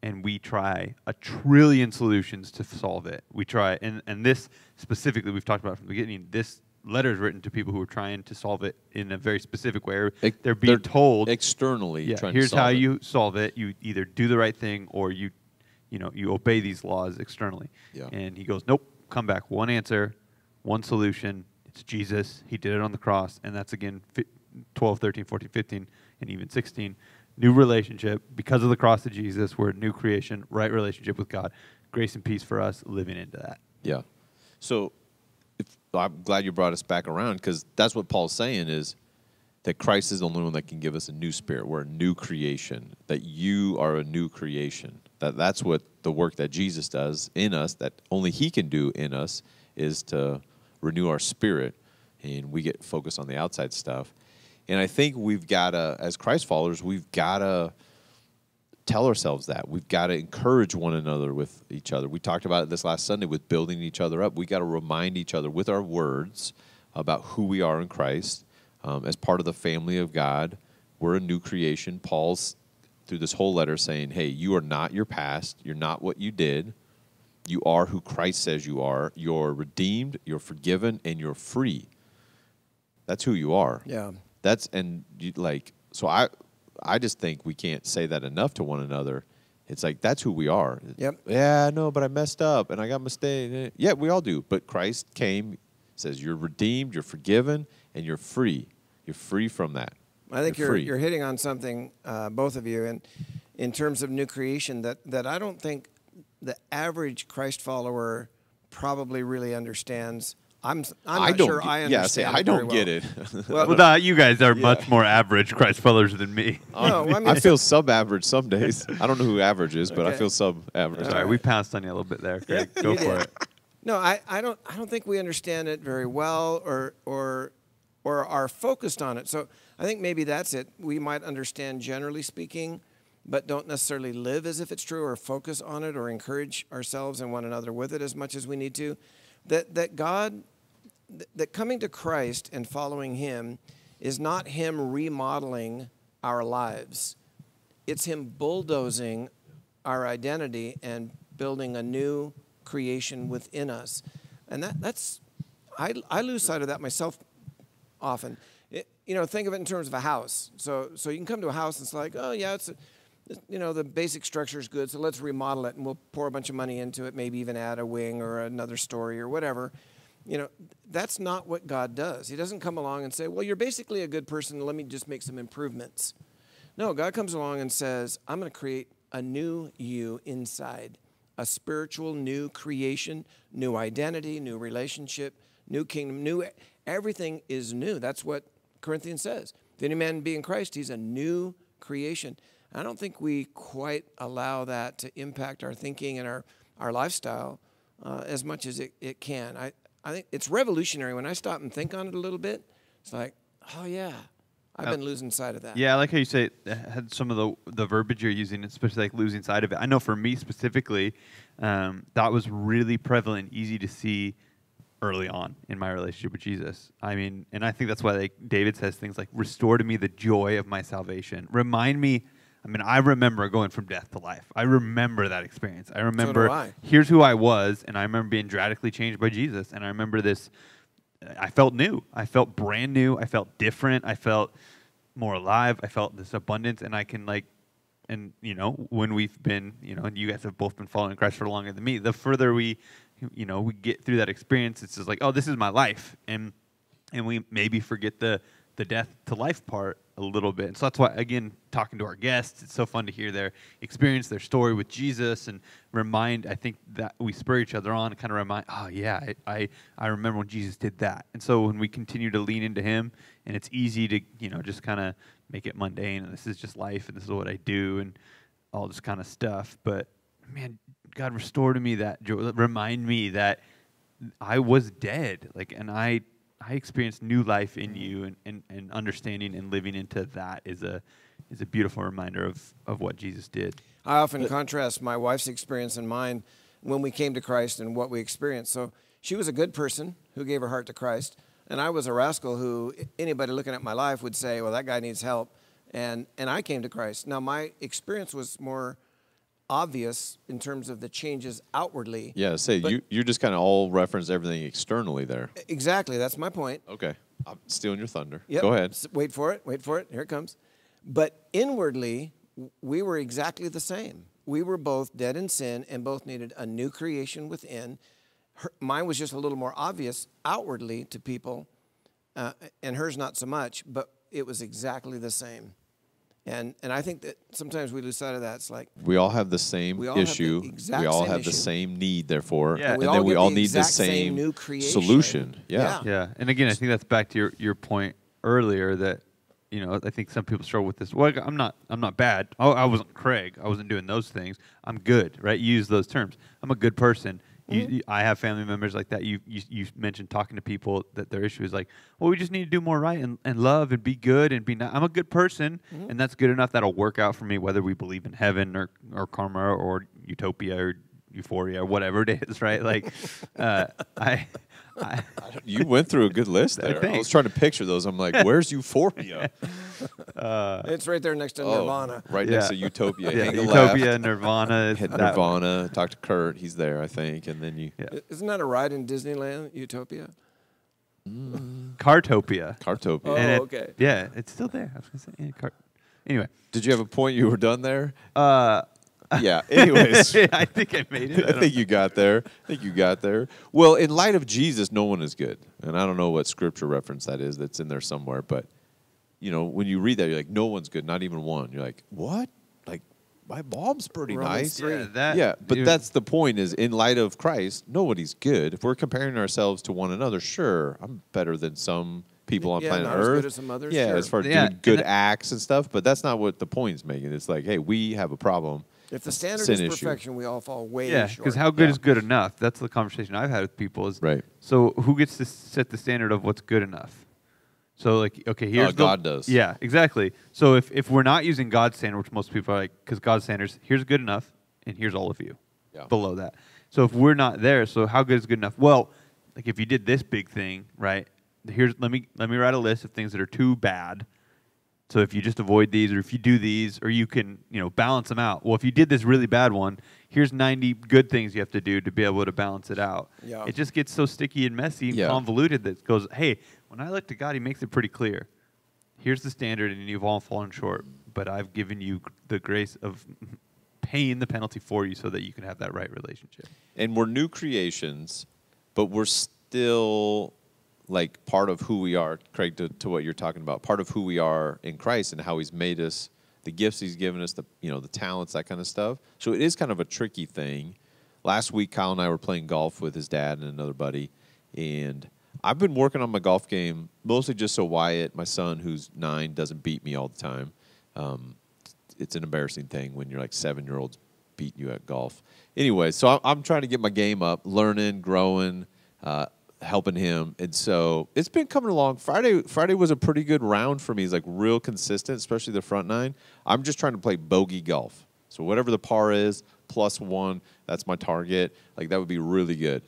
And we try a trillion solutions to solve it. We try, and, and this specifically, we've talked about from the beginning. This letter is written to people who are trying to solve it in a very specific way. Ex- They're being told externally. yeah, trying to here's how it. you solve it. You either do the right thing or you, you know, you obey these laws externally. Yeah. And he goes, nope, come back. One answer, one solution. It's Jesus. He did it on the cross. And that's again 12, 13, 14, 15, and even 16. New relationship. Because of the cross of Jesus, we're a new creation, right relationship with God. Grace and peace for us living into that. Yeah. So if, I'm glad you brought us back around because that's what Paul's saying is that Christ is the only one that can give us a new spirit. We're a new creation. That you are a new creation. That that's what the work that Jesus does in us that only he can do in us is to renew our spirit and we get focused on the outside stuff. And I think we've got to as Christ followers, we've got to tell ourselves that we've got to encourage one another with each other. We talked about it this last Sunday with building each other up. We got to remind each other with our words about who we are in Christ um, as part of the family of God. We're a new creation. Paul's through this whole letter saying, "Hey, you are not your past. You're not what you did. You are who Christ says you are. You're redeemed. You're forgiven, and you're free. That's who you are." Yeah. That's and you, like so i i just think we can't say that enough to one another. It's like that's who we are. Yep. yeah no but i messed up and i got mistake yeah we all do but christ came says you're redeemed you're forgiven and you're free. You're free from that. I think You're you're, you're hitting on something, uh, both of you, and in terms of new creation that, that I don't think the average Christ follower probably really understands. I'm, s- I'm I don't sure get- I yeah, understand. say, I it don't well. get it. Well, Well, nah, you guys are Yeah. much more average Christ followers than me. Oh, no, I mean, I feel sub-average some days. I don't know who average is, but I feel sub-average. Sorry, we pounced on you a little bit there. Greg. Go you for did. it. No, I, I don't I don't think we understand it very well or or or are focused on it. So I think maybe that's it. We might understand generally speaking, but don't necessarily live as if it's true or focus on it or encourage ourselves and one another with it as much as we need to. That that God th- that coming to Christ and following him is not him remodeling our lives. It's him bulldozing our identity and building a new creation within us. And that, that's, I, I lose sight of that myself often. It, you know, think of it in terms of a house. So, so you can come to a house and it's like, oh, yeah, it's a, you know, the basic structure is good, so let's remodel it and we'll pour a bunch of money into it, maybe even add a wing or another story or whatever. You know, that's not what God does. He doesn't come along and say, well, you're basically a good person, let me just make some improvements. No, God comes along and says, I'm going to create a new you inside, a spiritual new creation, new identity, new relationship, new kingdom, new everything is new. That's what Corinthians says. If any man be in Christ, he's a new creation. I don't think we quite allow that to impact our thinking and our, our lifestyle uh, as much as it, it can. I, I think it's revolutionary. When I stop and think on it a little bit, it's like, oh, yeah, I've Uh, been losing sight of that. Yeah, I like how you say it had some of the the verbiage you're using, especially like losing sight of it. I know for me specifically, um, that was really prevalent, easy to see early on in my relationship with Jesus. I mean, and I think that's why like David says things like "Restore to me the joy of my salvation." Remind me. I mean, I remember going from death to life. I remember that experience. I remember I. here's who I was, and I remember being radically changed by Jesus. And I remember this. I felt new. I felt brand new. I felt different. I felt more alive. I felt this abundance, and I can like, and you know, when we've been, you know, and you guys have both been following Christ for longer than me. The further we, you know, we get through that experience, it's just like, oh, this is my life, and and we maybe forget the the death to life part a little bit. And so that's why, again, talking to our guests, it's so fun to hear their experience, their story with Jesus, and remind. I think that we spur each other on and kind of remind. Oh yeah, I, I I remember when Jesus did that. And so when we continue to lean into Him, and it's easy to you know just kind of make it mundane, and this is just life, and this is what I do, and all this kind of stuff. But man, God restore to me that joy. Remind me that I was dead, like, and I I experienced new life in you, and, and, and understanding and living into that is a is a beautiful reminder of of what Jesus did. I often contrast my wife's experience and mine when we came to Christ and what we experienced. So she was a good person who gave her heart to Christ, and I was a rascal who anybody looking at my life would say, "Well, that guy needs help," and and I came to Christ. Now my experience was more obvious in terms of the changes outwardly. Yeah, say you you just kind of all reference everything externally there. Exactly, that's my point. Okay, I'm stealing your thunder. Yep. Go ahead. Wait for it. Wait for it. Here it comes. But inwardly, we were exactly the same. We were both dead in sin and both needed a new creation within. Her, mine was just a little more obvious outwardly to people, uh, and hers not so much, but it was exactly the same. And, and I think that sometimes we lose sight of that. It's like, We all have the same We all have the issue. exact we all same have the issue. same need, therefore, Yeah. and We all then we all the need the same same new creation. solution. Yeah. Yeah. Yeah, and again, I think that's back to your, your point earlier that you know I think some people struggle with this. Well, I'm not I'm not bad. Oh, I wasn't Craig. I wasn't doing those things. I'm good, right? You use those terms. I'm a good person. You, you, I have family members like that. You, you you mentioned talking to people that their issue is like, well, we just need to do more right and, and love and be good and be. Ni- I'm a good person, and that's good enough. That'll work out for me, whether we believe in heaven or or karma or utopia or euphoria or whatever it is, right? Like, uh, I. I You went through a good list there. I was trying to picture those. I'm like, where's Euphoria? it's right there next to Oh, Nirvana. right Yeah. next to Utopia. yeah, Hang Utopia, left, Nirvana, hit that- Nirvana. Talk to Kurt. He's there, I think. And then you Yeah. Isn't that a ride in Disneyland, Utopia? Cartopia. Cartopia. Oh, it- okay. Yeah, it's still there. I was gonna say yeah, Car- Anyway, Did you have a point you were done there? uh, Yeah. Anyways. I think I made it. I I don't- think you got there. I think you got there. Well, in light of Jesus, no one is good. And I don't know what scripture reference that is that's in there somewhere, but you know, when you read that, you're like, no one's good, not even one. You're like, what? Like, my mom's pretty Romans nice. yeah, that, yeah, but you- that's the point is in light of Christ, nobody's good. If we're comparing ourselves to one another, sure, I'm better than some people on Yeah, planet not as Earth. good as some others, yeah, sure. as far as Yeah, doing and good that- acts and stuff, but that's not what the point's making. It's like, hey, we have a problem. If the standard Sin is issue. perfection, we all fall way yeah, short. because how good Yeah. is good enough? That's the conversation I've had with people. Is Right. So who gets to set the standard of what's good enough? So like, okay, here's the- Uh, God does. Yeah, exactly. So if if we're not using God's standard, which most people are like, because God's standards, here's good enough, and here's all of you. Yeah. Below that. So if we're not there, so how good is good enough? Well, like if you did this big thing, right? Here's let me let me write a list of things that are too bad. So if you just avoid these, or if you do these, or you can, you know, balance them out. Well, if you did this really bad one, here's 90 good things you have to do to be able to balance it out. Yeah. It just gets so sticky and messy and Yeah. convoluted that it goes, hey, when I look to God, He makes it pretty clear. Here's the standard, and you've all fallen short. but I've given you the grace of paying the penalty for you so that you can have that right relationship. and we're new creations, but we're still like part of who we are, Craig, to, to what you're talking about, part of who we are in Christ and how He's made us, the gifts He's given us, the you know the talents, that kind of stuff. So it is kind of a tricky thing. Last week, Kyle and I were playing golf with his dad and another buddy, and I've been working on my golf game mostly just so Wyatt, my son, who's nine, doesn't beat me all the time. Um, it's an embarrassing thing when you're like seven year olds beating you at golf. Anyway, so I'm trying to get my game up, learning, growing, uh, helping him, and so it's been coming along. Friday, Friday was a pretty good round for me. It's like real consistent, especially the front nine. I'm just trying to play bogey golf. So whatever the par is, plus one, that's my target. Like that would be really good.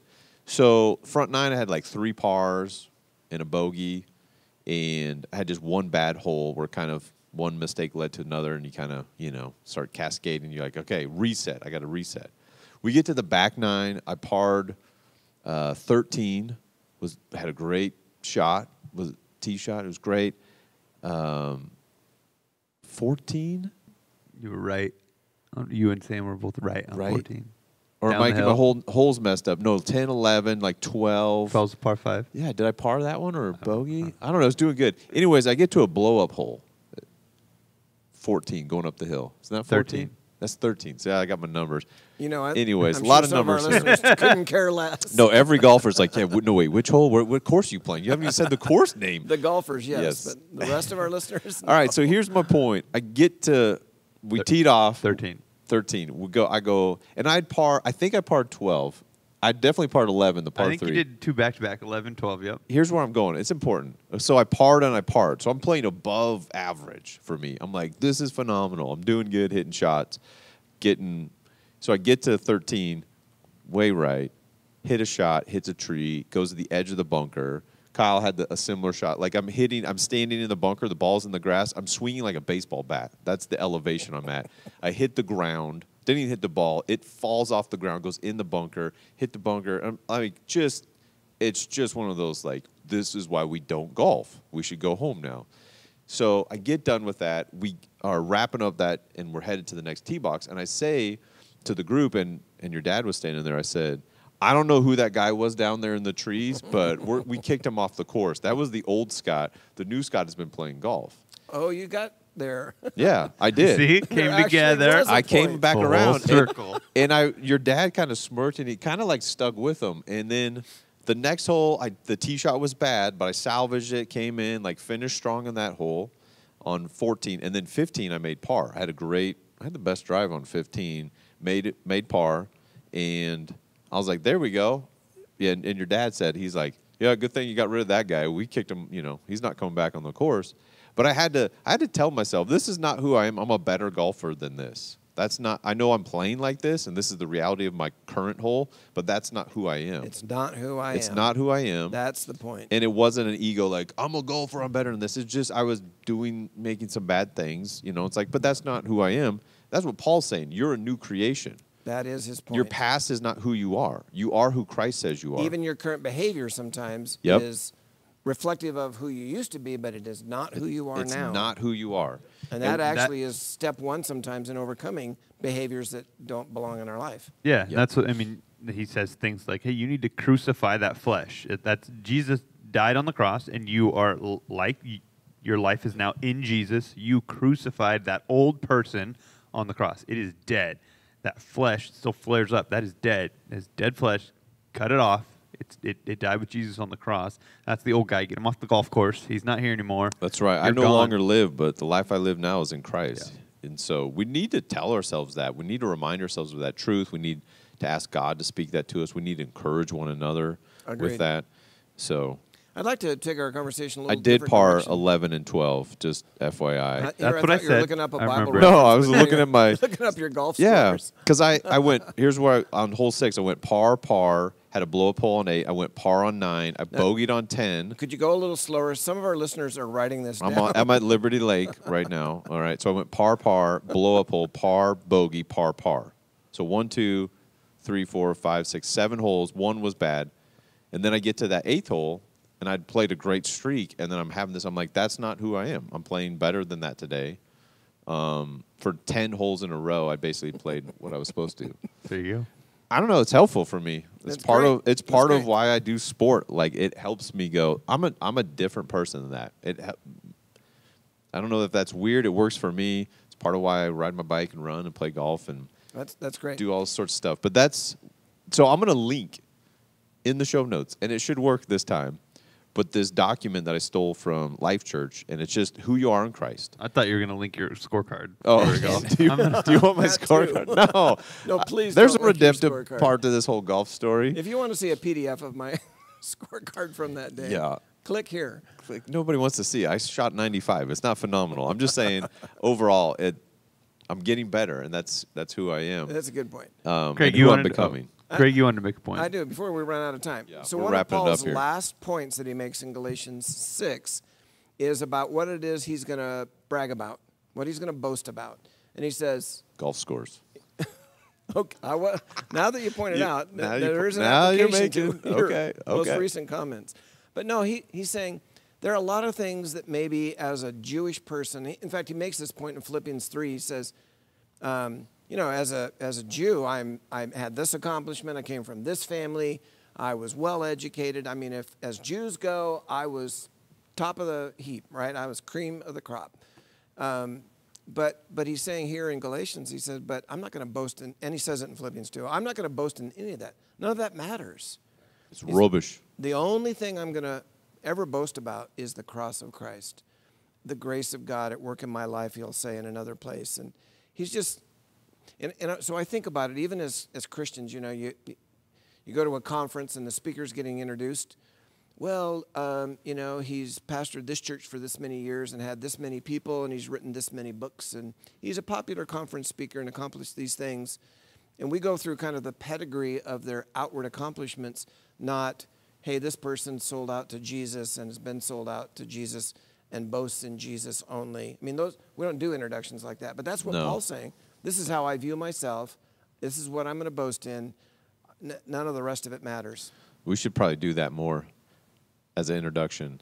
So front nine, I had like three pars and a bogey, and I had just one bad hole where kind of one mistake led to another, and you kind of you know start cascading. You're like, okay, reset. I got to reset. We get to the back nine. I parred uh, 13. Was had a great shot. Was tee shot. It was great. Um, 14 You were right. Oh, You and Sam were both right on Right. 14. or Down am I the my whole holes messed up? No, 10, 11, like 12. 12's a par 5. Yeah, did I par that one or a bogey? I don't know. It's doing good. Anyways, I get to a blow up hole. 14 going up the hill. Isn't that 14? 13. That's 13. So yeah, I got my numbers. You know, I, Anyways, I'm a lot sure of numbers. Of our couldn't care less. No, every golfer's like, yeah, w- no, wait, which hole? What, what course are you playing? You haven't even said the course name. the golfers, yes, Yes. but the rest of our listeners. All right, so here's my point. I get to, we teed off. 13. 13. We go, I go, and I'd par, I think I parred 12. I definitely parred 11, the par I think three. you did two back to back, 11, 12, yep. here's where I'm going. It's important. So I parred and I parred. So I'm playing above average for me. I'm like, this is phenomenal. I'm doing good, hitting shots, getting. So I get to 13, way right, hit a shot, hits a tree, goes to the edge of the bunker. Kyle had the, a similar shot. Like I'm hitting, I'm standing in the bunker, the ball's in the grass. I'm swinging like a baseball bat. That's the elevation I'm at. I hit the ground, didn't even hit the ball. It falls off the ground, goes in the bunker, hit the bunker. Um, I'm, mean, just it's just one of those like this is why we don't golf. We should go home now. So I get done with that. We are wrapping up that, and we're headed to the next tee box. And I say to the group, and and your dad was standing there. I said, I don't know who that guy was down there in the trees, but we kicked him off the course. That was the old Scott. The new Scott has been playing golf. Oh, you got there. Yeah, I did. See, came together. I a I came back Full around. and- circle. And, I, your dad kind of smirked and he kind of like stuck with him. And then the next hole, I, the tee shot was bad, but I salvaged it, came in, like finished strong in that hole on 14. And then 15, I made par. I had a great, I had the best drive on 15, made it, made par. And I was like, there we go. Yeah, and, and your dad said, he's like, yeah, good thing you got rid of that guy. We kicked him, you know, he's not coming back on the course. But I had to, I had to tell myself, this is not who I am. I'm a better golfer than this. That's not. I know I'm playing like this, and this is the reality of my current hole. But that's not who I am. It's not who I It's am. It's not who I am. That's the point. and it wasn't an ego like I'm a golfer. I'm better than this. It's just I was doing, making some bad things. You know, it's like, but that's not who I am. That's what Paul's saying. You're a new creation. that is his point. Your past is not who you are. You are who Christ says you are. Even your current behavior sometimes Yep. is reflective of who you used to be, but it is not who you are it's now. not who you are. and that and actually is step one sometimes in overcoming behaviors that don't belong in our life. Yeah, Yep. that's what I mean. He says things like, "Hey, you need to crucify that flesh." It- That's Jesus died on the cross, and you are like your life is now in Jesus. You crucified that old person on the cross. It is dead. That flesh still flares up. That is dead. It's dead flesh. Cut it off. It's, it, it died with Jesus on the cross. That's the old guy. Get him off the golf course. He's not here anymore. That's right. I You're no gone. longer live, but the life I live now is in Christ. And so we need to tell ourselves that. We need to remind ourselves of that truth. We need to ask God to speak that to us. We need to encourage one another Agreed. with that. So I'd like to take our conversation a little bit. I did par direction. 11 and 12, just FYI. Uh, here, That's I what thought I you were said. looking up a I Bible. No, I was looking at my- looking up your golf Yeah, because I, I went, here's where I, on hole six, I went par, par, had a blow up hole on eight. I went par on nine. I bogeyed on 10. Could you go a little slower? Some of our listeners are writing this I'm, down. on, I'm at Liberty Lake right now. All right. So I went par, par, blow up hole, par, bogey, par, par. So one, two, three, four, five, six, seven holes. One was bad. And then I get to that eighth hole and I'd played a great streak. And then I'm having this. I'm like, that's not who I am. I'm playing better than that today. um, for ten holes in a row. I basically played what I was supposed to. There you go. I don't know. It's helpful for me. It's That's part great. of it's That's part of why I do sport. Like it helps me go. I'm a I'm a different person than that. It. I don't know if that's weird. It works for me. It's part of why I ride my bike and run and play golf and That's that's great. do all sorts of stuff. But that's so I'm gonna link in the show notes, and it should work this time. But this document that I stole from Life Church, and it's just who you are in Christ. I thought you were gonna link your scorecard. Oh, There we go. do, you, do you want my scorecard? No, No, please There's don't a link redemptive scorecard. part to this whole golf story. If you want to see a PDF of my scorecard from that day, Yeah. click here. like nobody wants to see. I shot 95. It's not phenomenal. I'm just saying, overall, it. I'm getting better, and that's that's who I am. That's a good point. Um, Craig, you are becoming. Oh, Craig, you wanted to make a point. I do. Before we run out of time, Yeah, so we're one of wrapping it up Paul's last points that he makes in Galatians six is about what it is he's going to brag about, what he's going to boast about, and he says, Golf scores. "Okay, I wa- now that you pointed You- out, now that you there po- an now you're application making- to your okay, most okay. recent comments." But no, he, he's saying there are a lot of things that maybe as a Jewish person, in fact, he makes this point in Philippians three. He says. um, you know, as a as a Jew, I'm I had this accomplishment. I came from this family. I was well educated. I mean, if as Jews go, I was top of the heap, right? I was cream of the crop. Um, but but he's saying here in Galatians, he says, but I'm not going to boast in, and he says it in Philippians too. I'm not going to boast in any of that. None of that matters. It's rubbish. The only thing I'm going to ever boast about is the cross of Christ, the grace of God at work in my life, he'll say in another place. And he's just, and, and so I think about it, even as, as Christians, you know, you, you go to a conference and the speaker's getting introduced. Well, um, you know, he's pastored this church for this many years and had this many people, and he's written this many books, and he's a popular conference speaker and accomplished these things. And we go through kind of the pedigree of their outward accomplishments, not, hey, this person sold out to Jesus and has been sold out to Jesus and boasts in Jesus only. I mean, those we don't do introductions like that, but that's what No. Paul's saying. This is how I view myself. This is what I'm going to boast in. N- none of the rest of it matters. We should probably do that more as an introduction.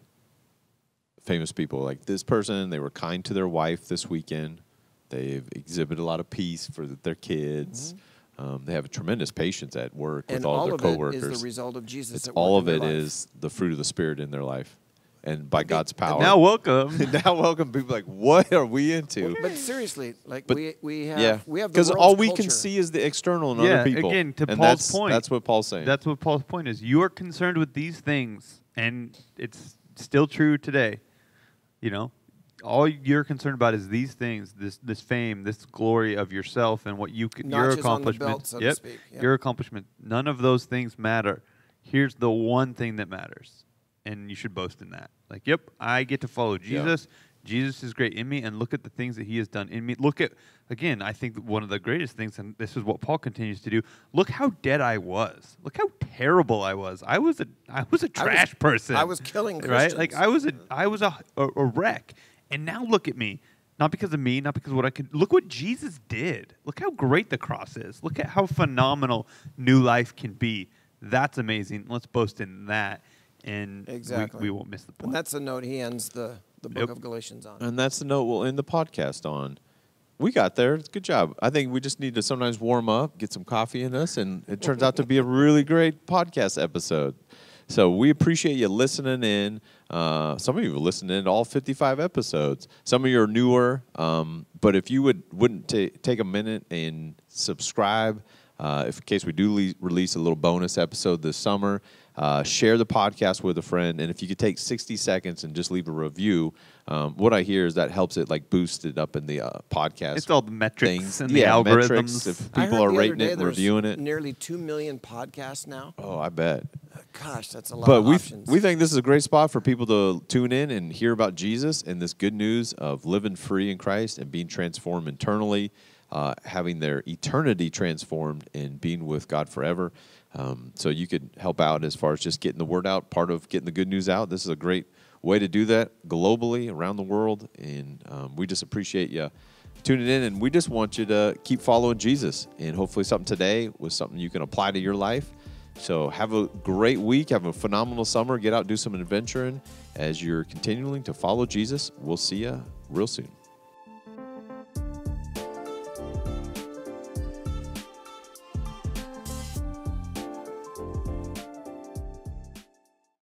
Famous people like this person, they were kind to their wife this weekend. They've exhibited a lot of peace for their kids. Um, they have a tremendous patience at work with and all, all their of coworkers. it is the result of Jesus. it's all of it life. is the fruit of the spirit in their life, and by God's power. Now, welcome. now welcome people like, what are we into? But seriously, like But- we we have yeah, we have because all we culture. can see is the external and Yeah, other people. again, to and Paul's that's, point, that's what Paul's saying. That's what Paul's point is. You are concerned with these things, and it's still true today. You know, all you're concerned about is these things, this this fame, this glory of yourself, and what you can, your Notches on the belt, so to yep, speak. Yep. your accomplishment. None of those things matter. Here's the one thing that matters, and you should boast in that. Like, yep, I get to follow Yeah. Jesus. Jesus is great in me, and look at the things that He has done in me. Look at again. I think one of the greatest things, and this is what Paul continues to do. Look how dead I was. Look how terrible I was. I was a I was a I was- trash person. I was killing right. Like I was a I was a, a a wreck, and now look at me. Not because of me, not because of what I could. Look what Jesus did. Look how great the cross is. Look at how phenomenal new life can be. That's amazing. Let's boast in that, and Exactly. we, won't miss the point. And that's the note he ends the, the book Yep. of Galatians on. And that's the note we'll end the podcast on. We got there. Good job. I think we just need to sometimes warm up, get some coffee in us, and it turns out to be a really great podcast episode. So we appreciate you listening in. Uh, some of you have listened in to all 55 episodes. Some of you are newer, um, but if you would wouldn't ta take a minute and subscribe, uh, if in case we do le- release a little bonus episode this summer, uh, share the podcast with a friend, and if you could take 60 seconds and just leave a review, um, what I hear is that helps it like boost it up in the uh, podcast. It's all the metrics things. and the algorithms. metrics. If people are rating day it, and reviewing it. Nearly two million podcasts now. Oh, I bet. Gosh, that's a lot But of we options. we think this is a great spot for people to tune in and hear about Jesus and this good news of living free in Christ and being transformed internally, uh, having their eternity transformed and being with God forever. Um, so you could help out as far as just getting the word out, part of getting the good news out. This is a great way to do that globally around the world, and um, we just appreciate you tuning in. And we just want you to keep following Jesus, and hopefully something today was something you can apply to your life. So have a great week. Have a phenomenal summer. Get out, do some adventuring as you're continuing to follow Jesus. We'll see you real soon.